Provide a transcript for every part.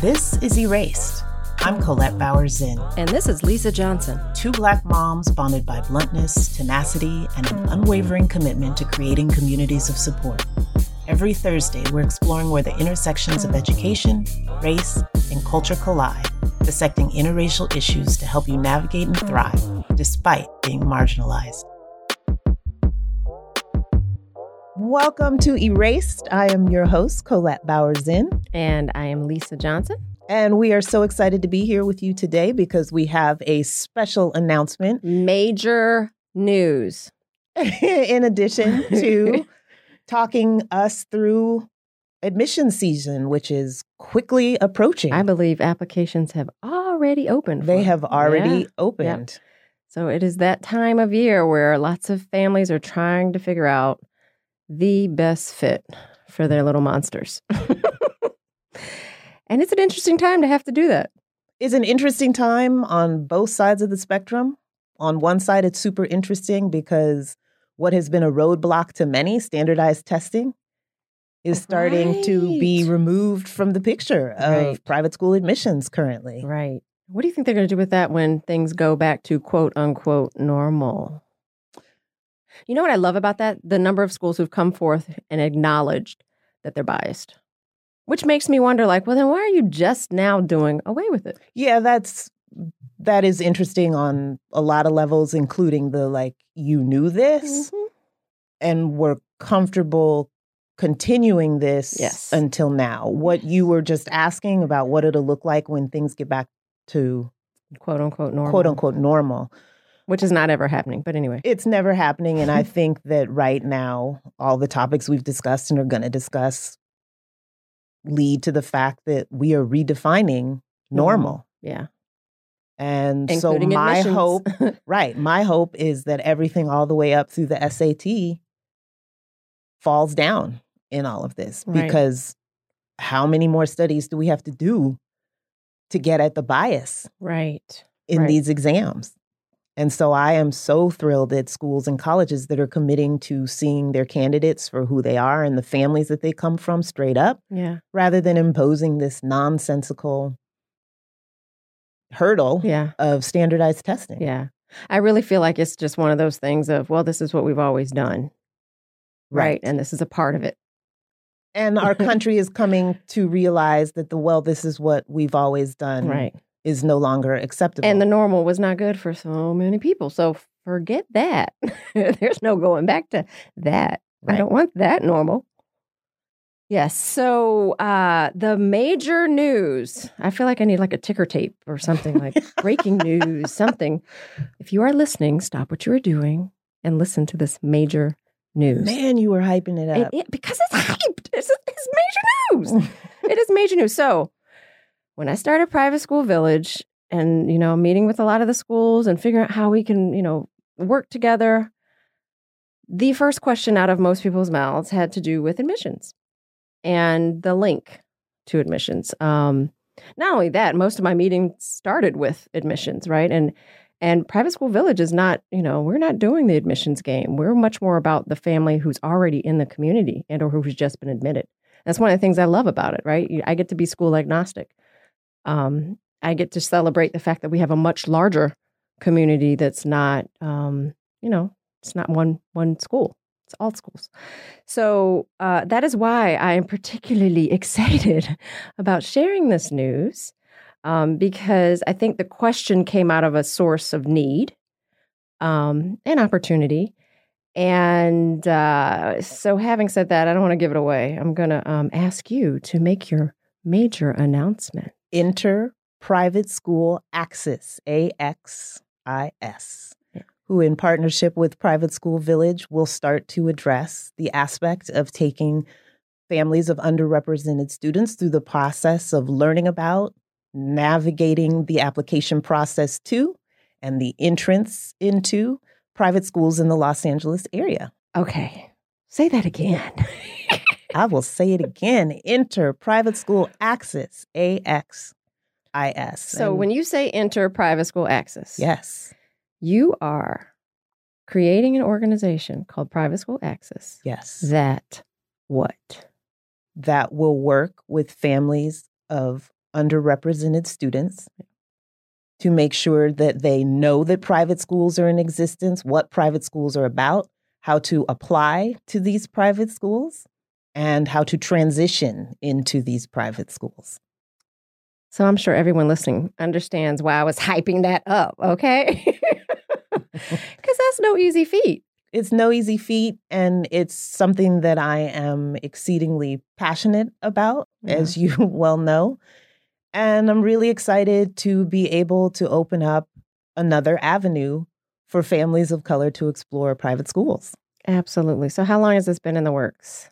This is Erased. I'm Colette Bowers Zinn. And this is Lisa Johnson. Two black moms bonded by bluntness, tenacity, and an unwavering commitment to creating communities of support. Every Thursday, we're exploring where the intersections of education, race, and culture collide, dissecting interracial issues to help you navigate and thrive despite being marginalized. Welcome to Erased. I am your host, Colette Bowers Zinn. And I am Lisa Johnson. And we are so excited to be here with you today because we have a special announcement. Major news. In addition to talking us through admission season, which is quickly approaching. I believe applications have already opened. They have already yeah. opened. Yep. So it is that time of year where lots of families are trying to figure out the best fit for their little monsters. and it's an interesting time to have to do that. It's an interesting time on both sides of the spectrum. On one side, it's super interesting because what has been a roadblock to many, standardized testing, is starting right. to be removed from the picture of right. private school admissions currently. Right. What do you think they're going to do with that when things go back to quote unquote normal? You know what I love about that? The number of schools who've come forth and acknowledged that they're biased. Which makes me wonder like, well then why are you just now doing away with it? Yeah, that's that is interesting on a lot of levels including the like you knew this mm-hmm. and were comfortable continuing this yes. until now. What you were just asking about what it'll look like when things get back to quote unquote normal. Quote unquote normal which is not ever happening. But anyway, it's never happening. And I think that right now, all the topics we've discussed and are going to discuss lead to the fact that we are redefining normal. Yeah. And Including so my admissions. hope, right, my hope is that everything all the way up through the SAT falls down in all of this right. because how many more studies do we have to do to get at the bias? Right. In right. these exams. And so I am so thrilled at schools and colleges that are committing to seeing their candidates for who they are and the families that they come from straight up. Yeah. Rather than imposing this nonsensical hurdle yeah. of standardized testing. Yeah. I really feel like it's just one of those things of, well, this is what we've always done. Right. right? And this is a part of it. And our country is coming to realize that the well, this is what we've always done. Right is no longer acceptable. And the normal was not good for so many people. So forget that. There's no going back to that. Right. I don't want that normal. Yes. So uh, the major news. I feel like I need like a ticker tape or something like breaking news, something. If you are listening, stop what you are doing and listen to this major news. Man, you were hyping it up. It, it, because it's hyped. It's, it's major news. it is major news. So when I started Private School Village and, you know, meeting with a lot of the schools and figuring out how we can, you know, work together, the first question out of most people's mouths had to do with admissions and the link to admissions. Um, not only that, most of my meetings started with admissions, right? And and private school village is not, you know, we're not doing the admissions game. We're much more about the family who's already in the community and or who's just been admitted. That's one of the things I love about it, right? I get to be school agnostic um, I get to celebrate the fact that we have a much larger community that's not, um, you know, it's not one one school. It's all schools. So uh, that is why I am particularly excited about sharing this news um, because I think the question came out of a source of need um, and opportunity. And uh, so, having said that, I don't want to give it away. I'm going to um, ask you to make your major announcement. Enter Private School Axis, A X I S, who, in partnership with Private School Village, will start to address the aspect of taking families of underrepresented students through the process of learning about, navigating the application process to, and the entrance into private schools in the Los Angeles area. Okay, say that again. I will say it again. Enter Private School Axis, A X I S. So and when you say enter Private School Axis, yes, you are creating an organization called Private School Axis. Yes. That what? That will work with families of underrepresented students, to make sure that they know that private schools are in existence, what private schools are about, how to apply to these private schools, and how to transition into these private schools. So I'm sure everyone listening understands why I was hyping that up, okay? Because that's no easy feat. It's no easy feat, and it's something that I am exceedingly passionate about, yeah. as you well know. And I'm really excited to be able to open up another avenue for families of color to explore private schools. Absolutely. So, how long has this been in the works?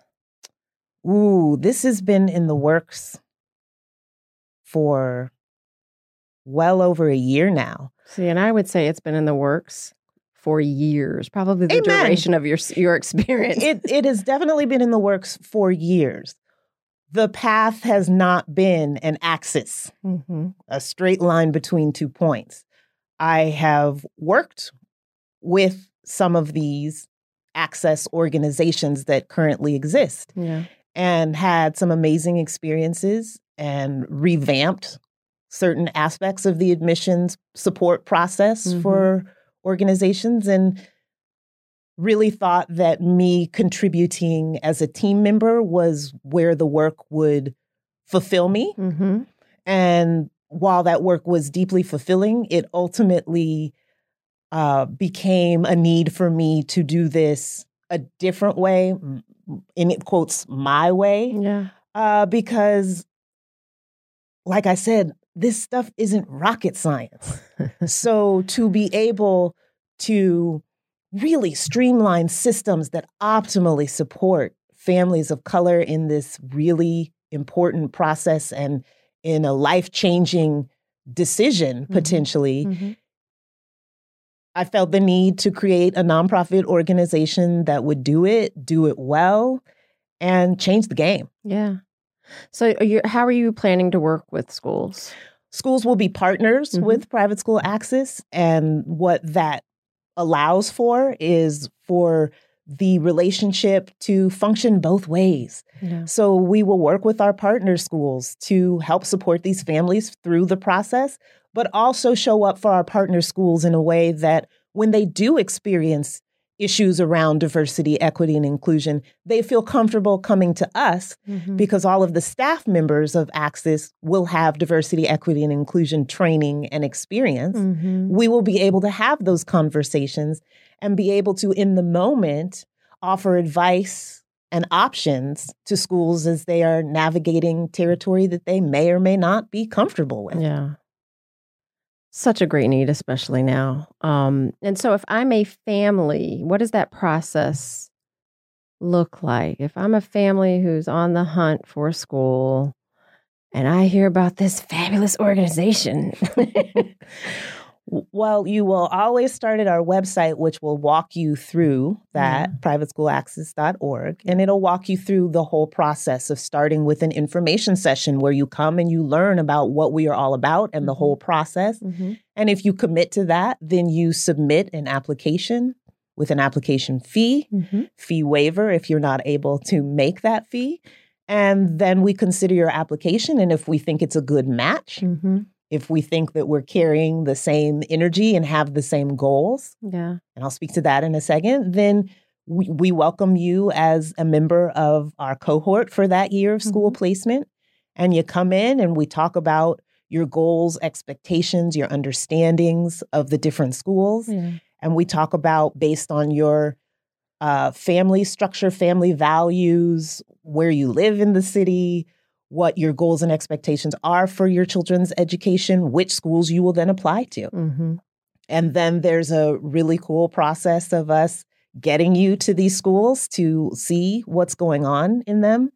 Ooh, this has been in the works for well over a year now. See, and I would say it's been in the works for years, probably the Amen. duration of your your experience. It it has definitely been in the works for years the path has not been an axis, mm-hmm. a straight line between two points. I have worked with some of these access organizations that currently exist yeah. And had some amazing experiences and revamped certain aspects of the admissions support process mm-hmm. for organizations and really thought that me contributing as a team member was where the work would fulfill me. Mm-hmm. And while that work was deeply fulfilling, it ultimately uh, became a need for me to do this a different way, in quotes, my way. Yeah. Uh, because, like I said, this stuff isn't rocket science. so to be able to really streamline systems that optimally support families of color in this really important process and in a life changing decision mm-hmm. potentially. Mm-hmm. I felt the need to create a nonprofit organization that would do it, do it well, and change the game. Yeah. So, are you, how are you planning to work with schools? Schools will be partners mm-hmm. with Private School Axis, and what that allows for is for the relationship to function both ways. Yeah. So we will work with our partner schools to help support these families through the process, but also show up for our partner schools in a way that when they do experience issues around diversity, equity, and inclusion, they feel comfortable coming to us mm-hmm. because all of the staff members of Axis will have diversity, equity, and inclusion training and experience. Mm-hmm. We will be able to have those conversations and be able to, in the moment, offer advice and options to schools as they are navigating territory that they may or may not be comfortable with. Yeah such a great need, especially now. Um, and so, if I'm a family, what does that process look like? If I'm a family who's on the hunt for school and I hear about this fabulous organization, Well, you will always start at our website, which will walk you through that, yeah. privateschoolaxis.org. And it'll walk you through the whole process of starting with an information session where you come and you learn about what we are all about and mm-hmm. the whole process. Mm-hmm. And if you commit to that, then you submit an application with an application fee, mm-hmm. fee waiver if you're not able to make that fee. And then we consider your application. And if we think it's a good match, mm-hmm if we think that we're carrying the same energy and have the same goals, yeah, and I'll speak to that in a second, then we, we welcome you as a member of our cohort for that year of school mm-hmm. placement. And you come in and we talk about your goals, expectations, your understandings of the different schools. Yeah. And we talk about based on your uh, family structure, family values, where you live in the city, what your goals and expectations are for your children's education, which schools you will then apply to. Mm-hmm. And then there's a really cool process of us getting you to these schools to see what's going on in them,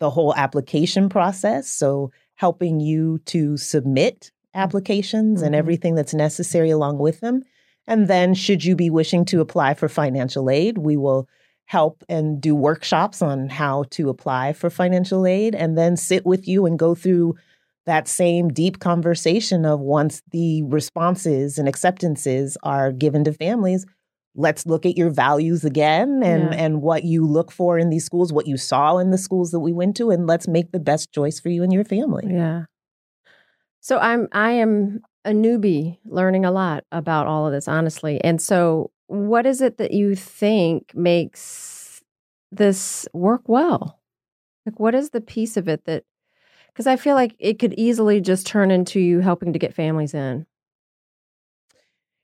the whole application process. So, helping you to submit applications mm-hmm. and everything that's necessary along with them. And then, should you be wishing to apply for financial aid, we will help and do workshops on how to apply for financial aid and then sit with you and go through that same deep conversation of once the responses and acceptances are given to families let's look at your values again and yeah. and what you look for in these schools what you saw in the schools that we went to and let's make the best choice for you and your family yeah So I'm I am a newbie learning a lot about all of this, honestly. And so what is it that you think makes this work well? Like what is the piece of it that because I feel like it could easily just turn into you helping to get families in.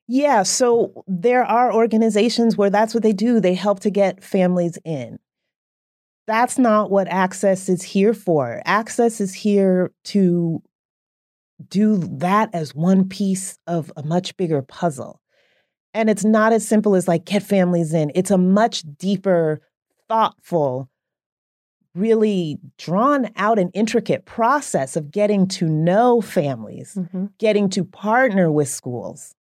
Yeah, so there are organizations where that's what they do. They help to get families in. That's not what Axis is here for. Axis is here to do that as one piece of a much bigger puzzle. And it's not as simple as like get families in, it's a much deeper, thoughtful, really drawn out and intricate process of getting to know families, mm-hmm. getting to partner with schools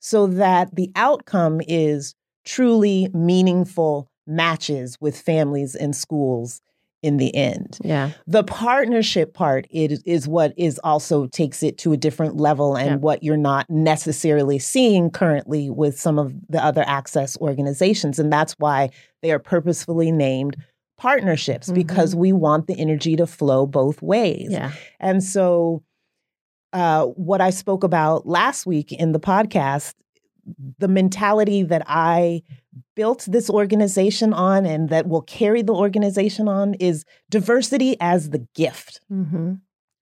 so that the outcome is truly meaningful matches with families and schools in the end. Yeah. The partnership part is, is what is also takes it to a different level and yeah. what you're not necessarily seeing currently with some of the other access organizations. And that's why they are purposefully named partnerships mm-hmm. because we want the energy to flow both ways. Yeah. And so uh, what I spoke about last week in the podcast, the mentality that I built this organization on and that will carry the organization on is diversity as the gift. Mm-hmm.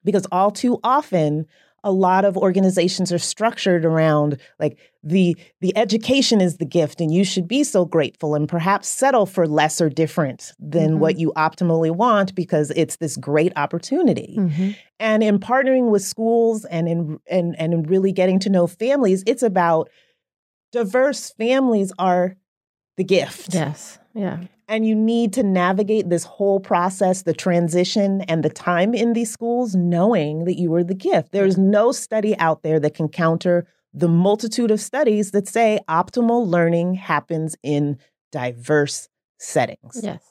Because all too often, a lot of organizations are structured around like the the education is the gift and you should be so grateful and perhaps settle for less or different than mm-hmm. what you optimally want because it's this great opportunity mm-hmm. and in partnering with schools and in and and in really getting to know families it's about diverse families are the gift yes yeah and you need to navigate this whole process, the transition and the time in these schools, knowing that you are the gift. There's no study out there that can counter the multitude of studies that say optimal learning happens in diverse settings. Yes.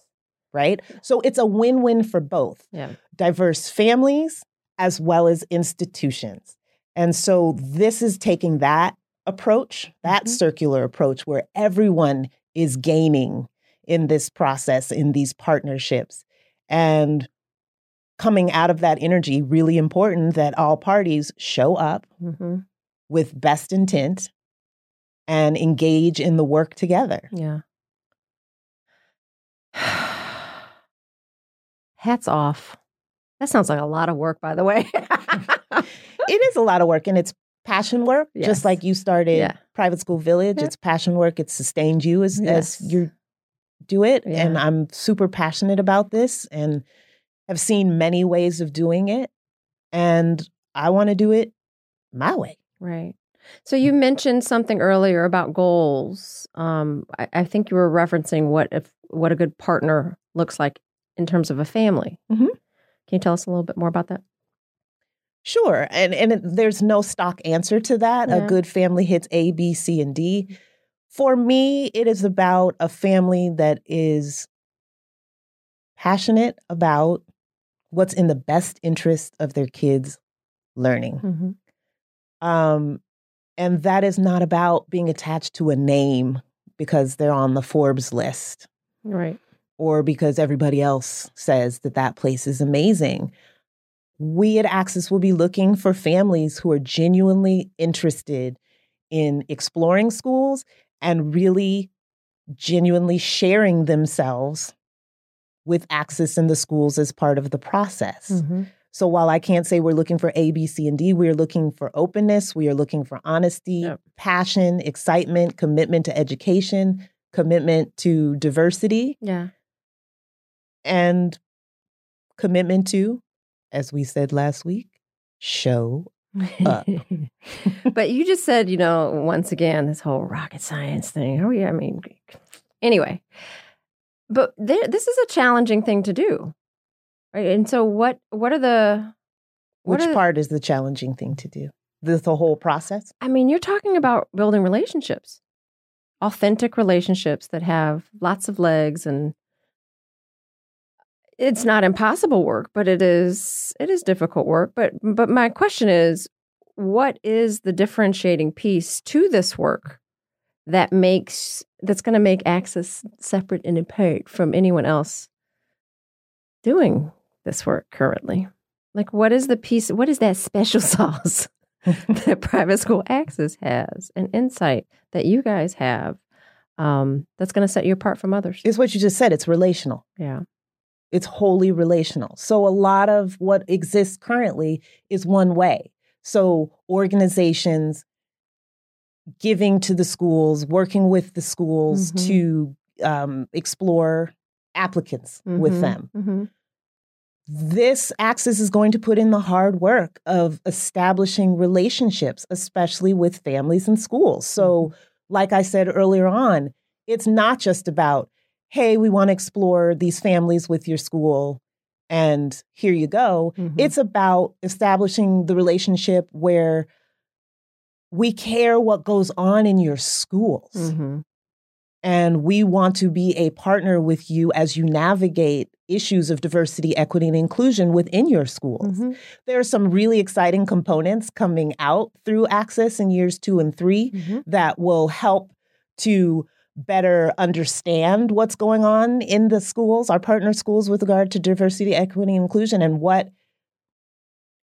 Right? So it's a win win for both yeah. diverse families as well as institutions. And so this is taking that approach, that mm-hmm. circular approach where everyone is gaining in this process, in these partnerships. And coming out of that energy, really important that all parties show up mm-hmm. with best intent and engage in the work together. Yeah. Hats off. That sounds like a lot of work, by the way. it is a lot of work and it's passion work, yes. just like you started yeah. Private School Village. Yeah. It's passion work. It's sustained you as, yes. as you're do it. Yeah. And I'm super passionate about this and have seen many ways of doing it. And I want to do it my way. Right. So you mentioned something earlier about goals. Um, I, I, think you were referencing what if what a good partner looks like in terms of a family. Mm-hmm. Can you tell us a little bit more about that? Sure, and and there's no stock answer to that. Yeah. A good family hits A, B, C, and D. For me, it is about a family that is passionate about what's in the best interest of their kids learning. Mm-hmm. Um, and that is not about being attached to a name because they're on the Forbes list. Right. Or because everybody else says that that place is amazing. We at Axis will be looking for families who are genuinely interested in exploring schools and really genuinely sharing themselves with Axis in the schools as part of the process. Mm-hmm. So while I can't say we're looking for A, B, C, and D, we're looking for openness, we are looking for honesty, yep. passion, excitement, commitment to education, commitment to diversity. Yeah. And commitment to, as we said last week, show up. but you just said, you know, once again, this whole rocket science thing. Oh, yeah. I mean, anyway, but there, this is a challenging thing to do. Right. And so, what, what are the, what which are part the, is the challenging thing to do? The, the whole process? I mean, you're talking about building relationships, authentic relationships that have lots of legs and it's not impossible work, but it is it is difficult work. But but my question is, what is the differentiating piece to this work that makes that's going to make Axis separate and apart from anyone else doing this work currently? Like, what is the piece? What is that special sauce that Private School Axis has, an insight that you guys have um, that's going to set you apart from others? It's what you just said. It's relational. Yeah. It's wholly relational. So a lot of what exists currently is one way. So organizations giving to the schools, working with the schools Mhm. to um, explore applicants with Mhm, them. mhm. This Axis is going to put in the hard work of establishing relationships, especially with families and schools. So, like I said earlier on, it's not just about, hey, we want to explore these families with your school and here you go. Mhm. It's about establishing the relationship where we care what goes on in your schools Mhm. and we want to be a partner with you as you navigate issues of diversity, equity, and inclusion within your schools. Mhm. There are some really exciting components coming out through Axis in years two and 3 Mhm. that will help to better understand what's going on in the schools, our partner schools, with regard to diversity, equity, and inclusion, and what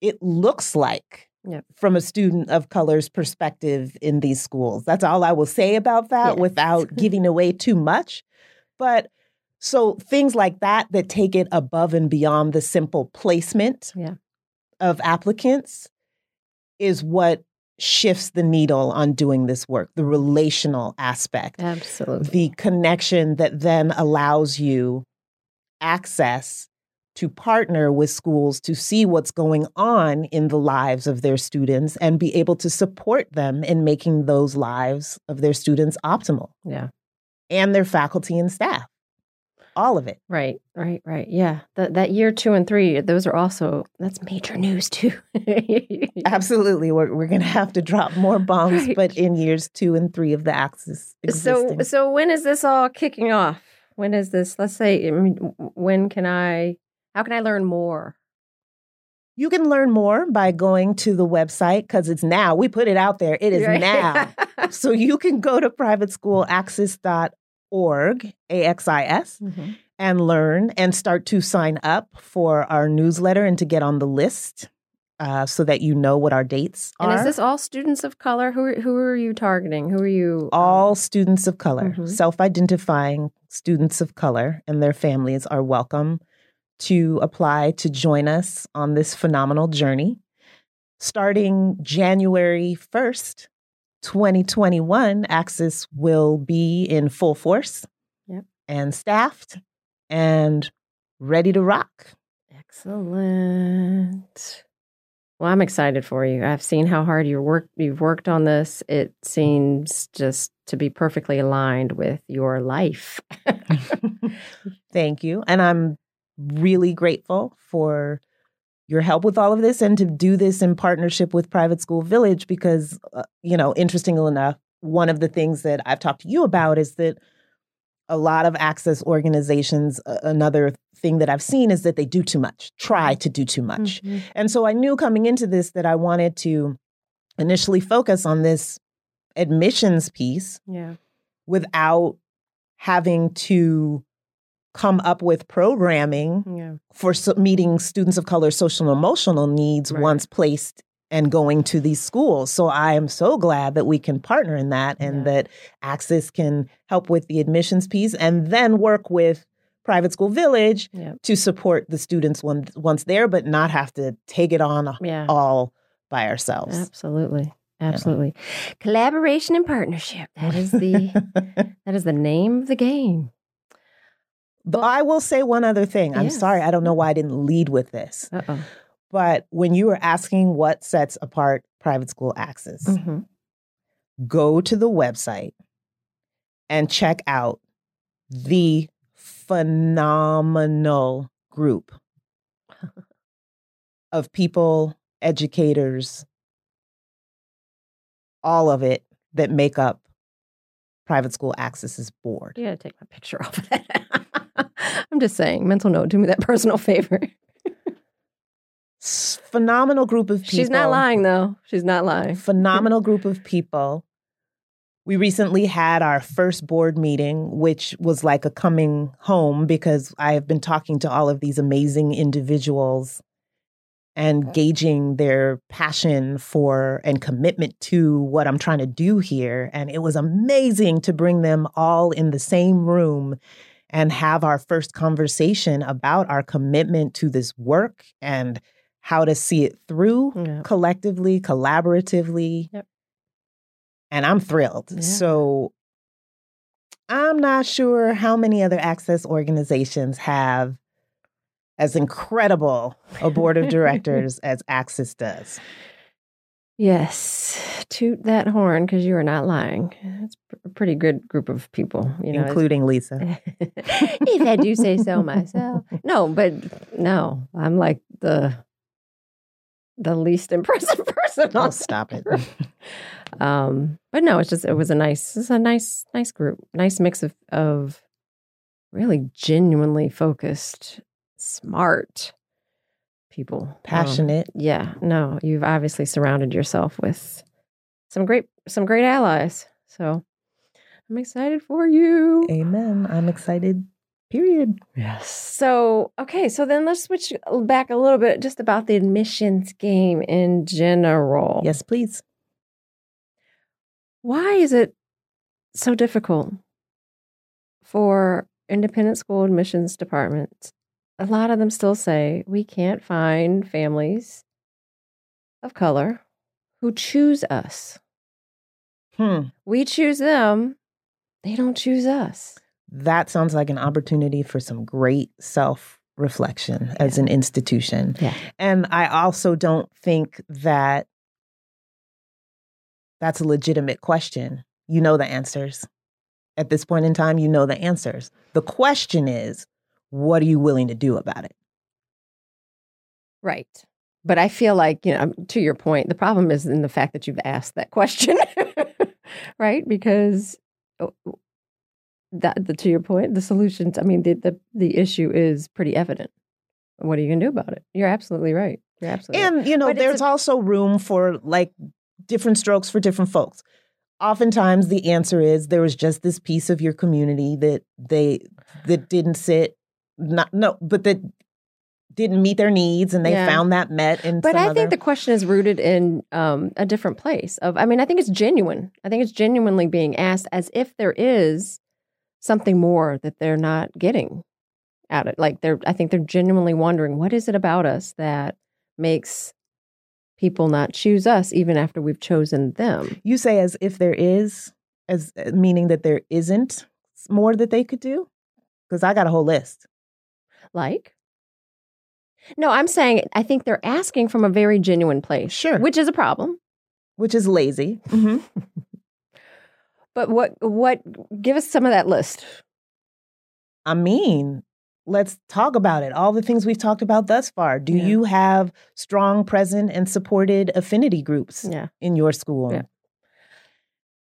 it looks like Yep. from a student of color's perspective in these schools. That's all I will say about that Yes. without giving away too much. But so things like that that take it above and beyond the simple placement Yeah. of applicants is what shifts the needle on doing this work, the relational aspect, Absolutely. the connection that then allows you access to partner with schools to see what's going on in the lives of their students and be able to support them in making those lives of their students optimal yeah. and their faculty and staff. All of it. Right, right, right. Yeah. That that year two and three, those are also that's major news too. Absolutely. We're, we're going to have to drop more bombs, Right. but in years two and three of the axis so so when is this all kicking off? When is this? Let's say. I mean, when can I? How can I learn more? you can learn more by going to the website because it's now. We put it out there. It is Right. now. so you can go to privateschoolaxis.org, mm. A X I S, Mhm. and learn and start to sign up for our newsletter and to get on the list uh, so that you know what our dates are. And is this all students of color? Who are- who are you targeting? Who are you? um, all students of color, Mhm. self identifying students of color, and their families are welcome to apply to join us on this phenomenal journey. Starting January 1st, 2021, Axis will be in full force Yep. and staffed and ready to rock. Excellent. Well, I'm excited for you. I've seen how hard you work you've worked on this. It seems just to be perfectly aligned with your life. Thank you. And I'm really grateful for your help with all of this and to do this in partnership with Private School Village because, uh, you know, interestingly enough, one of the things that I've talked to you about is that a lot of access organizations, uh, another thing that I've seen is that they do too much, try to do too much. Mhm. And so I knew coming into this that I wanted to initially focus on this admissions piece Yeah. without having to come up with programming Yeah. for so- meeting students of color social and emotional needs Right. once placed and going to these schools. So I am so glad that we can partner in that and Yeah. that Axis can help with the admissions piece and then work with Private School Village Yeah. to support the students once once there, but not have to take it on all by ourselves. Absolutely. Absolutely. Collaboration and partnership. That is the that is the name of the game. But I will say one other thing. I'm Yes. sorry, I don't know why I didn't lead with this. Uh-oh. But when you were asking what sets apart Private School Axis, Mhm. go to the website and check out the phenomenal group of people, educators, all of it that make up Private School Axis's board. You gotta take my picture off of that. I'm just saying, mental note, do me that personal favor. Phenomenal group of people. She's not lying though. She's not lying. phenomenal group of people. We recently had our first board meeting, which was like a coming home because I have been talking to all of these amazing individuals and gauging their passion for and commitment to what I'm trying to do here. And it was amazing to bring them all in the same room and have our first conversation about our commitment to this work and how to see it through Yeah. collectively, collaboratively. Yep. And I'm thrilled. Yeah. So I'm not sure how many other access organizations have as incredible a board of directors as Axis does. Yes, toot that horn because you are not lying. It's a pretty good group of people, you know. including Lisa. if I do say so myself. No, but no, I'm like the the least impressive person Oh, on stop it. um but no it's just it was a nice it's a nice nice group nice mix of of really genuinely focused smart people Um, Passionate. yeah no you've obviously surrounded yourself with some great some great allies so i'm excited for you Amen. I'm excited. Period. Yes. So, okay, so then let's switch back a little bit just about the admissions game in general. Yes, please. Why is it so difficult for independent school admissions departments? A lot of them still say we can't find families of color who choose us. Hmm. We choose them, they don't choose us. That sounds like an opportunity for some great self reflection as an institution. Yeah. And I also don't think that that's a legitimate question. You know the answers. At this point in time, you know the answers. The question is, what are you willing to do about it? Right. But I feel like, you know, to your point, the problem is in the fact that you've asked that question, right? Because oh, that, the, to your point, the solutions, I mean, the, the, the issue is pretty evident. What are you going to do about it? You're absolutely right. You're absolutely right. And, you know, But there's a- also room for like different strokes for different folks. Oftentimes the answer is there was just this piece of your community that they that didn't sit not no, but that didn't meet their needs and they Yeah. found that met in But I other think the question is rooted in um, a different place. Of, I mean, I think it's genuine. I think it's genuinely being asked as if there is something more that they're not getting out of. Like they're, I think they're genuinely wondering what is it about us that makes people not choose us even after we've chosen them. you say as if there is as uh, meaning that there isn't more that they could do because I got a whole list. Like. No, I'm saying I think they're asking from a very genuine place, Sure. which is a problem. which is lazy. Mhm. But what what give us some of that list? I mean, let's talk about it. All the things we've talked about thus far. Do Yeah. you have strong, present, and supported affinity groups Yeah. in your school? Yeah.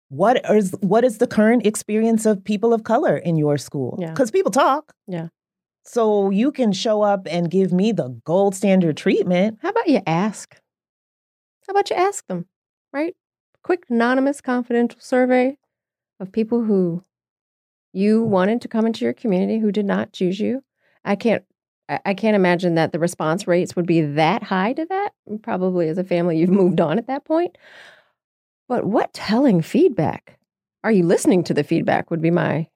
What is what is the current experience of people of color in your school? Yeah. Because people talk. Yeah. So you can show up and give me the gold standard treatment. How about you ask? How about you ask them, right? Quick, anonymous, confidential survey of people who you wanted to come into your community who did not choose you. I can't. I can't imagine that the response rates would be that high to that. Probably as a family, you've moved on at that point. But what telling feedback? Are you listening to the feedback? Would be my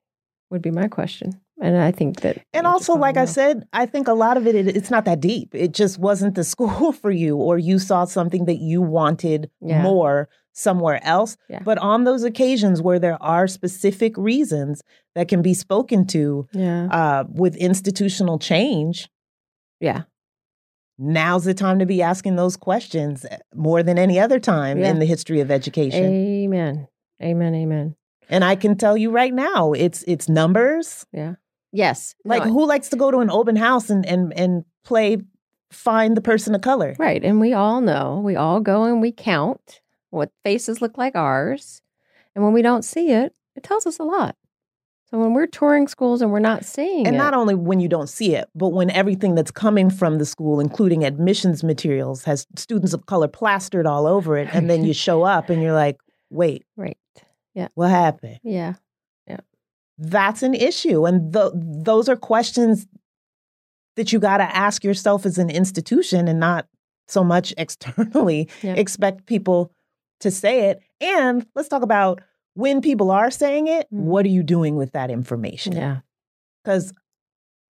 would be my question. And I think that And also, like I said, I think a lot of it, it it's not that deep. It just wasn't the school for you, or you saw something that you wanted Yeah. more somewhere else. Yeah. But on those occasions where there are specific reasons that can be spoken to yeah, uh, with institutional change, yeah, now's the time to be asking those questions eh, more than any other time Yeah. in the history of education. amen, amen, amen. and I can tell you right now, it's it's numbers. Yes, No, Like who likes to go to an open house and and and play find the person of color? Right. And we all know, we all go and we count what faces look like ours. And when we don't see it, it tells us a lot. So when we're touring schools and we're not seeing And it, not only when you don't see it, but when everything that's coming from the school, including admissions materials, has students of color plastered all over it, and then you show up and you're like, wait, right. Yeah. What happened? Yeah. That's an issue. And th- those are questions that you got to ask yourself as an institution and not so much externally, Yeah. expect people to say it. And let's talk about when people are saying it, Mhm. what are you doing with that information? Yeah. Because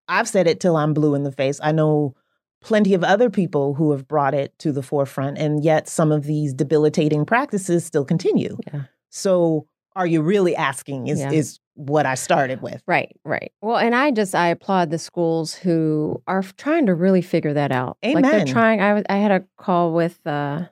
I've said it till I'm blue in the face. I know plenty of other people who have brought it to the forefront, and yet some of these debilitating practices still continue. Yeah. So, are you really asking? Is Yeah. is what I started with? Right, right. Well, and I just I applaud the schools who are trying to really figure that out. Like they're trying. I was I had a call with. uh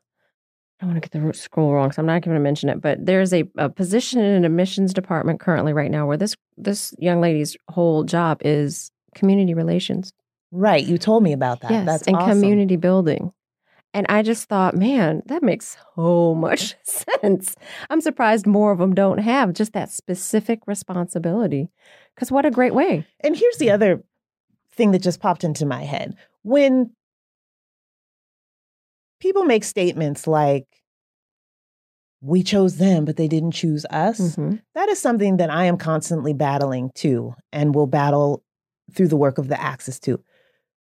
I don't want to get the school wrong, so I'm not going to mention it. But there's a, a position in an admissions department currently right now where this this young lady's whole job is community relations. Right. You told me about that. yes, That's and awesome. community building. And I just thought, man, that makes so much sense. I'm surprised more of them don't have just that specific responsibility. Because what a great way. And here's the other thing that just popped into my head. When people make statements like, we chose them, but they didn't choose us, Mhm. that is something that I am constantly battling too, and will battle through the work of the Axis too.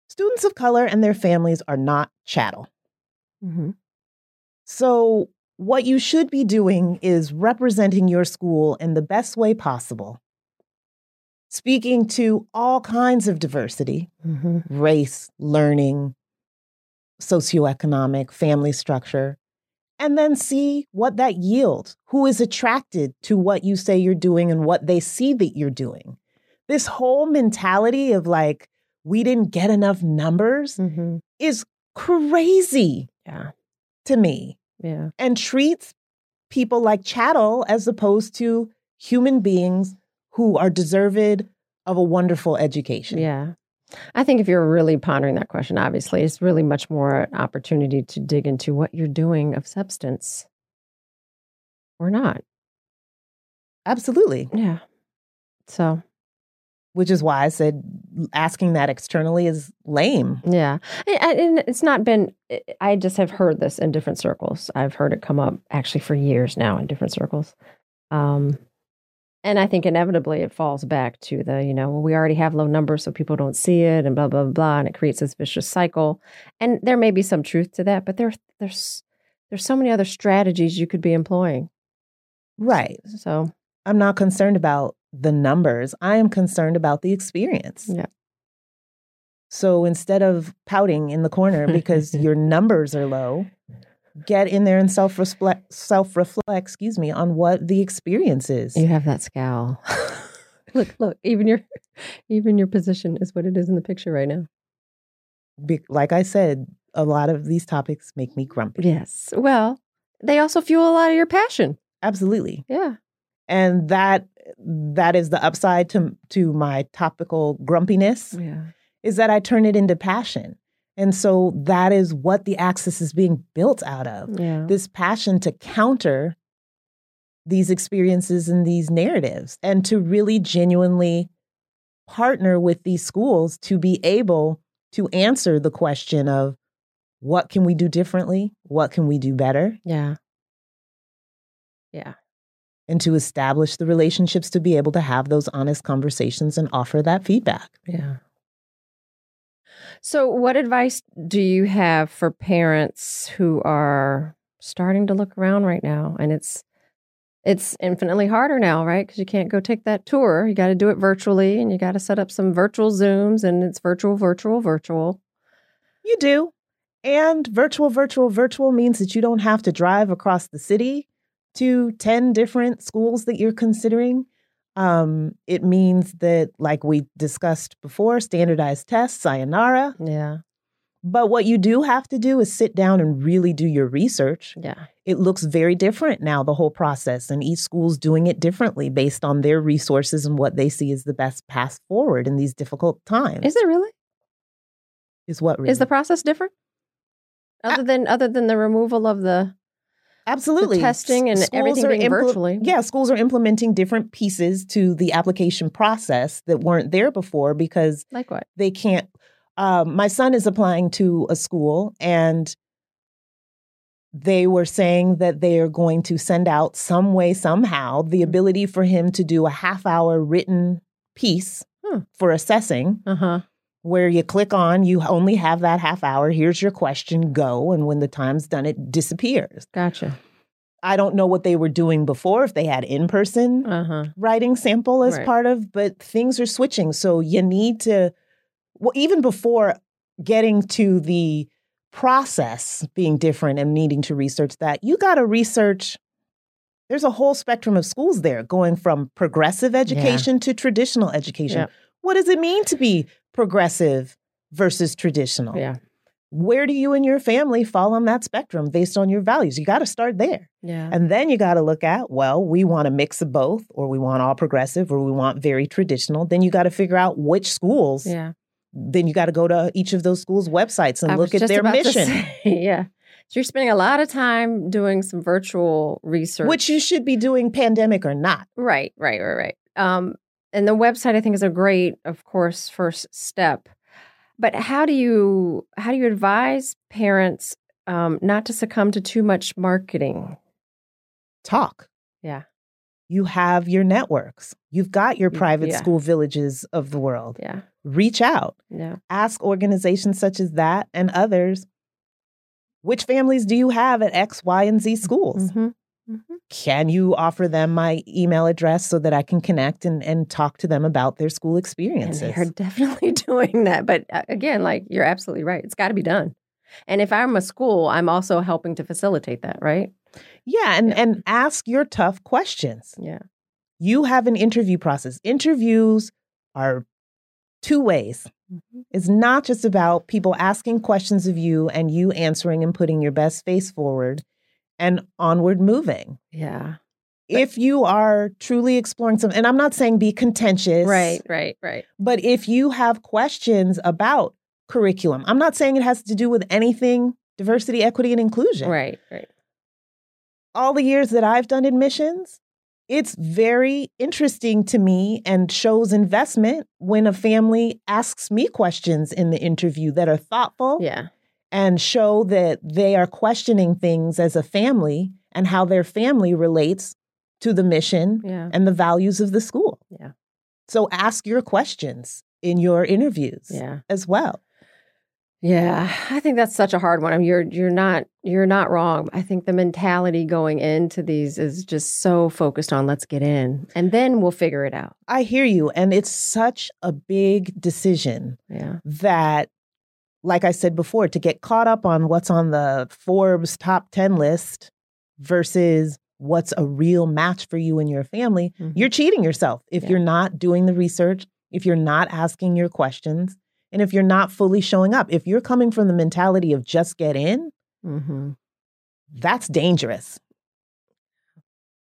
Students of color and their families are not chattel. Mhm. So, what you should be doing is representing your school in the best way possible, speaking to all kinds of diversity Mhm. race, learning, socioeconomic, family structure, and then see what that yields. Who is attracted to what you say you're doing and what they see that you're doing? This whole mentality of like, we didn't get enough numbers Mhm. is crazy Yeah. to me Yeah. and treats people like chattel as opposed to human beings who are deserved of a wonderful education. Yeah. I think if you're really pondering that question, obviously, it's really much more an opportunity to dig into what you're doing of substance or not. Absolutely. Yeah. So, Which is why I said asking that externally is lame. yeah. And- And it's not been, I just have heard this in different circles. I've heard it come up actually for years now in different circles. Um, and I think inevitably it falls back to the, you know, well, we already have low numbers, so people don't see it, and blah blah blah, blah and it creates this vicious cycle. And there may be some truth to that, but there, there's, there's so many other strategies you could be employing. Right. So, I'm not concerned about the numbers. I am concerned about the experience. Yeah. So instead of pouting in the corner because your numbers are low, get in there and self reflect self reflect, excuse me, on what the experience is. you have that scowl. look, look, even your, even your position is what it is in the picture right now. Be- like I said, a lot of these topics make me grumpy. Yes. Well, they also fuel a lot of your passion. Absolutely. Yeah. And that that is the upside to to my topical grumpiness. Yeah. is that I turn it into passion. And so that is what the axis is being built out of Yeah. this passion to counter these experiences and these narratives and to really genuinely partner with these schools to be able to answer the question of what can we do differently? What can we do better? Yeah. Yeah. And to establish the relationships to be able to have those honest conversations and offer that feedback. Yeah. So, what advice do you have for parents who are starting to look around right now? And it's it's infinitely harder now, right? Because you can't go take that tour. You got to do it virtually, and you got to set up some virtual Zooms, and it's virtual, virtual, virtual. You do. And virtual, virtual, virtual means that you don't have to drive across the city to 10 different schools that you're considering. Um, it means that, like we discussed before, standardized tests, sayonara. Yeah. But what you do have to do is sit down and really do your research. Yeah. It looks very different now, the whole process, and each school's doing it differently based on their resources and what they see as the best path forward in these difficult times. Is it really? Is what really? Is the process different? Other than other than the removal of the Absolutely. testing and S- everything being virtually. Yeah, schools are implementing different pieces to the application process that weren't there before because like what? they can't. Um, my son is applying to a school and they were saying that they are going to send out some way, somehow, the Mm. ability for him to do a half hour written piece Hmm. for assessing Uh huh. Where you click on, you only have that half hour. Here's your question, go. And when the time's done, it disappears. Gotcha. I don't know what they were doing before, if they had in person Uh huh. writing sample as Right. part of, but things are switching. So you need to, well, even before getting to the process being different and needing to research that, you got to research. There's a whole spectrum of schools there, going from progressive education to traditional education. Yep. What does it mean to be progressive versus traditional? Yeah. Where do you and your family fall on that spectrum based on your values? You got to start there. Yeah. And then you got to look at, well, we want a mix of both, or we want all progressive, or we want very traditional. Then you got to figure out which schools. yeah. Then you got to go to each of those schools' websites and I look at their mission, say, yeah. So you're spending a lot of time doing some virtual research. which you should be doing pandemic or not. Right, right, right, right. Um, and the website I think is a great, of course, first step. But how do you how do you advise parents um, not to succumb to too much marketing? Talk. Yeah. You have your networks. You've got your private yeah. school villages of the world. Yeah, Reach out. yeah, Ask organizations such as that and others, which families do you have at X, Y, and Z schools? Hmm can you offer them my email address so that I can connect and, and talk to them about their school and experiences? they're definitely doing that. But uh, again, like you're absolutely right. It's got to be done. And if I'm a school, I'm also helping to facilitate that, right? yeah, and, Yeah. and ask your tough questions. Yeah, You have an interview process. Interviews are two ways. It's not just about people asking questions of you and you answering and putting your best face forward and onward moving. yeah, If you are truly exploring some, and I'm not saying be contentious, right, right, right. But if you have questions about curriculum, I'm not saying it has to do with anything diversity, equity, and inclusion. Right, right. All the years that I've done admissions, it's very interesting to me and shows investment when a family asks me questions in the interview that are thoughtful Yeah, and show that they are questioning things as a family and how their family relates to the mission yeah, and the values of the school. Yeah. So ask your questions in your interviews yeah. as well. Yeah, I think that's such a hard one. I mean, you're you're not you're not wrong. I think the mentality going into these is just so focused on let's get in, and then we'll figure it out. I hear you. And it's such a big decision Yeah, that, like I said before, to get caught up on what's on the Forbes top 10 list versus what's a real match for you and your family, Mhm. you're cheating yourself if Yeah. you're not doing the research, if you're not asking your questions, and if you're not fully showing up. If you're coming from the mentality of just get in, hmm that's dangerous.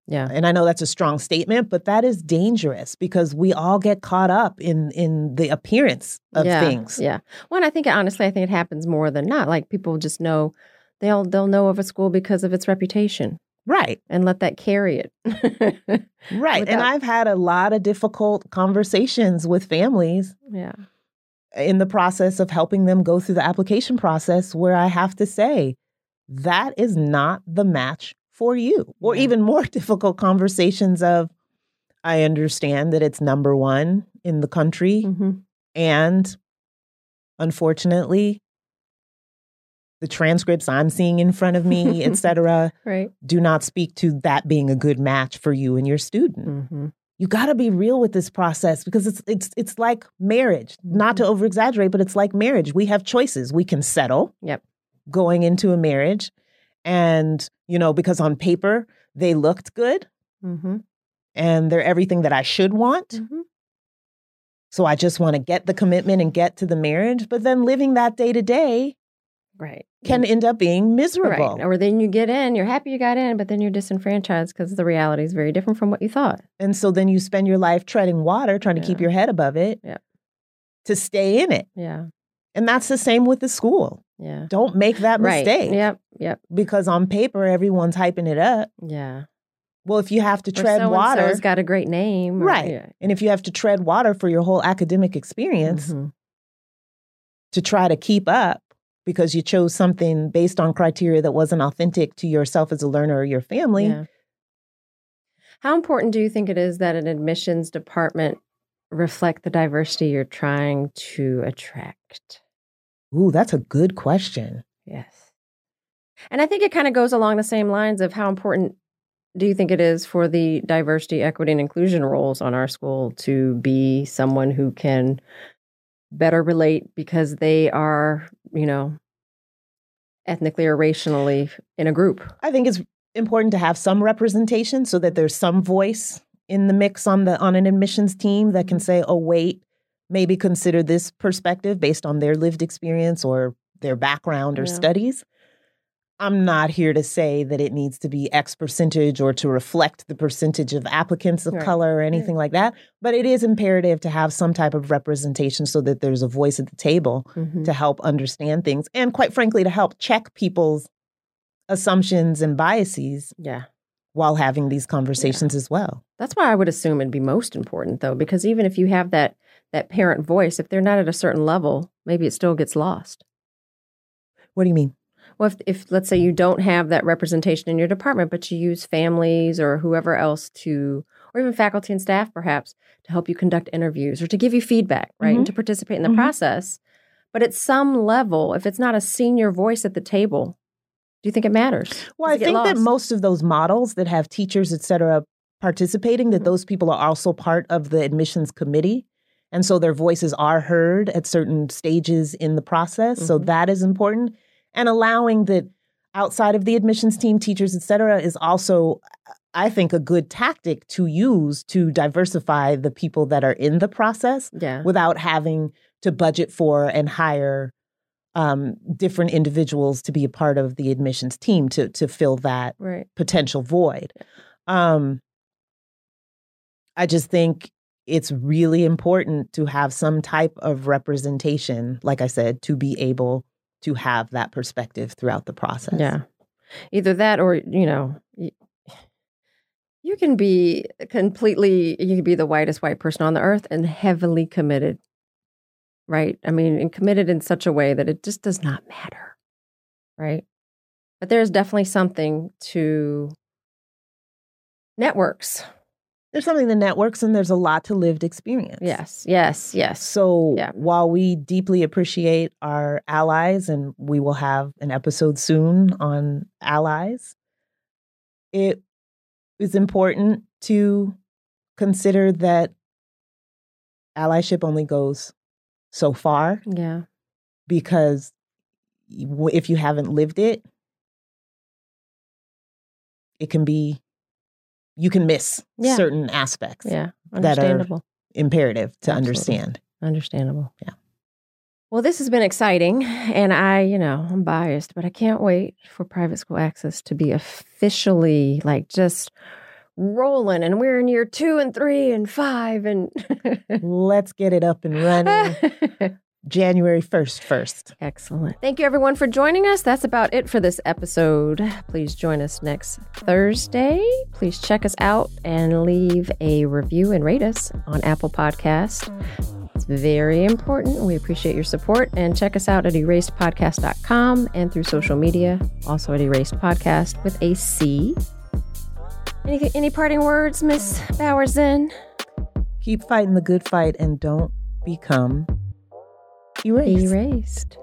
Yeah, And I know that's a strong statement, but that is dangerous because we all get caught up in in the appearance of yeah, things. Yeah. Well, I think honestly, I think it happens more than not. Like people just know they'll they'll know of a school because of its reputation Right. and let that carry it. Right. and I've had a lot of difficult conversations with families yeah, in the process of helping them go through the application process where I have to say that is not the match for you. Or Yeah. even more difficult conversations of I understand that it's number 1 in the country hmm and unfortunately the transcripts I'm seeing in front of me, etc right. do not speak to that being a good match for you and your student. hmm You got to be real with this process because it's it's it's like marriage. Not to over exaggerate, but it's like marriage. We have choices. We can settle. Yep. Going into a marriage, and you know because on paper they looked good hmm and they're everything that I should want. hmm So I just want to get the commitment and get to the marriage. But then living that day to day Right. can end up being miserable. Right. Or then you get in, you're happy you got in, but then you're disenfranchised because the reality is very different from what you thought. And so then you spend your life treading water, trying to keep your head above it Yeah. to stay in it. Yeah. And that's the same with the school. Yeah. Don't make that Right. mistake. Yep. Yep. Because on paper, everyone's hyping it up. Yeah. Well, if you have to tread water, so-and-so's got a great name. or- Right. Yeah. and if you have to tread water for your whole academic experience Mhm. to try to keep up because you chose something based on criteria that wasn't authentic to yourself as a learner or your family, Yeah. How important do you think it is that an admissions department reflect the diversity you're trying to attract? Ooh, that's a good question. Yes. And I think it kind of goes along the same lines of how important do you think it is for the diversity, equity, and inclusion roles on our school to be someone who can better relate because they are, you know, ethnically or racially in a group? I think it's important to have some representation so that there's some voice in the mix on the on an admissions team that can say, "Oh, wait, maybe consider this perspective based on their lived experience or their background or yeah. studies." I'm not here to say that it needs to be X percentage or to reflect the percentage of applicants of right. color or anything right. like that. But it is imperative to have some type of representation so that there's a voice at the table mm-hmm. to help understand things and, quite frankly, to help check people's assumptions and biases. Yeah. While having these conversations yeah. as well. That's why I would assume it'd be most important, though, because even if you have that that parent voice, if they're not at a certain level, maybe it still gets lost. What do you mean? well if, if let's say you don't have that representation in your department but you use families or whoever else to or even faculty and staff perhaps to help you conduct interviews or to give you feedback right mm-hmm. and to participate in the mm-hmm. process but at some level if it's not a senior voice at the table do you think it matters well i think that most of those models that have teachers et cetera participating that mm-hmm. those people are also part of the admissions committee and so their voices are heard at certain stages in the process so mm-hmm. that is important and allowing that outside of the admissions team, teachers, et cetera, is also, I think, a good tactic to use to diversify the people that are in the process yeah. without having to budget for and hire um, different individuals to be a part of the admissions team to to fill that right. potential void. Um, I just think it's really important to have some type of representation, like I said, to be able to have that perspective throughout the process. Yeah. Either that or, you know, you can be completely, you can be the whitest white person on the earth and heavily committed, right? I mean, and committed in such a way that it just does not matter, right? But there's definitely something to networks there's something to networks and there's a lot to lived experience. Yes, yes, yes. So yeah. while we deeply appreciate our allies and we will have an episode soon on allies, it is important to consider that allyship only goes so far. Yeah. Because if you haven't lived it, it can be you can miss yeah. certain aspects yeah. that are imperative to Absolutely. understand. Understandable. Yeah. Well, this has been exciting. And I, you know, I'm biased, but I can't wait for Private School Axis to be officially like just rolling. And we're in year two and three and five. And let's get it up and running. January 1st, first. Excellent. Thank you, everyone, for joining us. That's about it for this episode. Please join us next Thursday. Please check us out and leave a review and rate us on Apple Podcast. It's very important. We appreciate your support. And check us out at erasedpodcast.com and through social media, also at Erased Podcast with a C. Any, any parting words, Miss Bowerson? Keep fighting the good fight and don't become erased. Erased.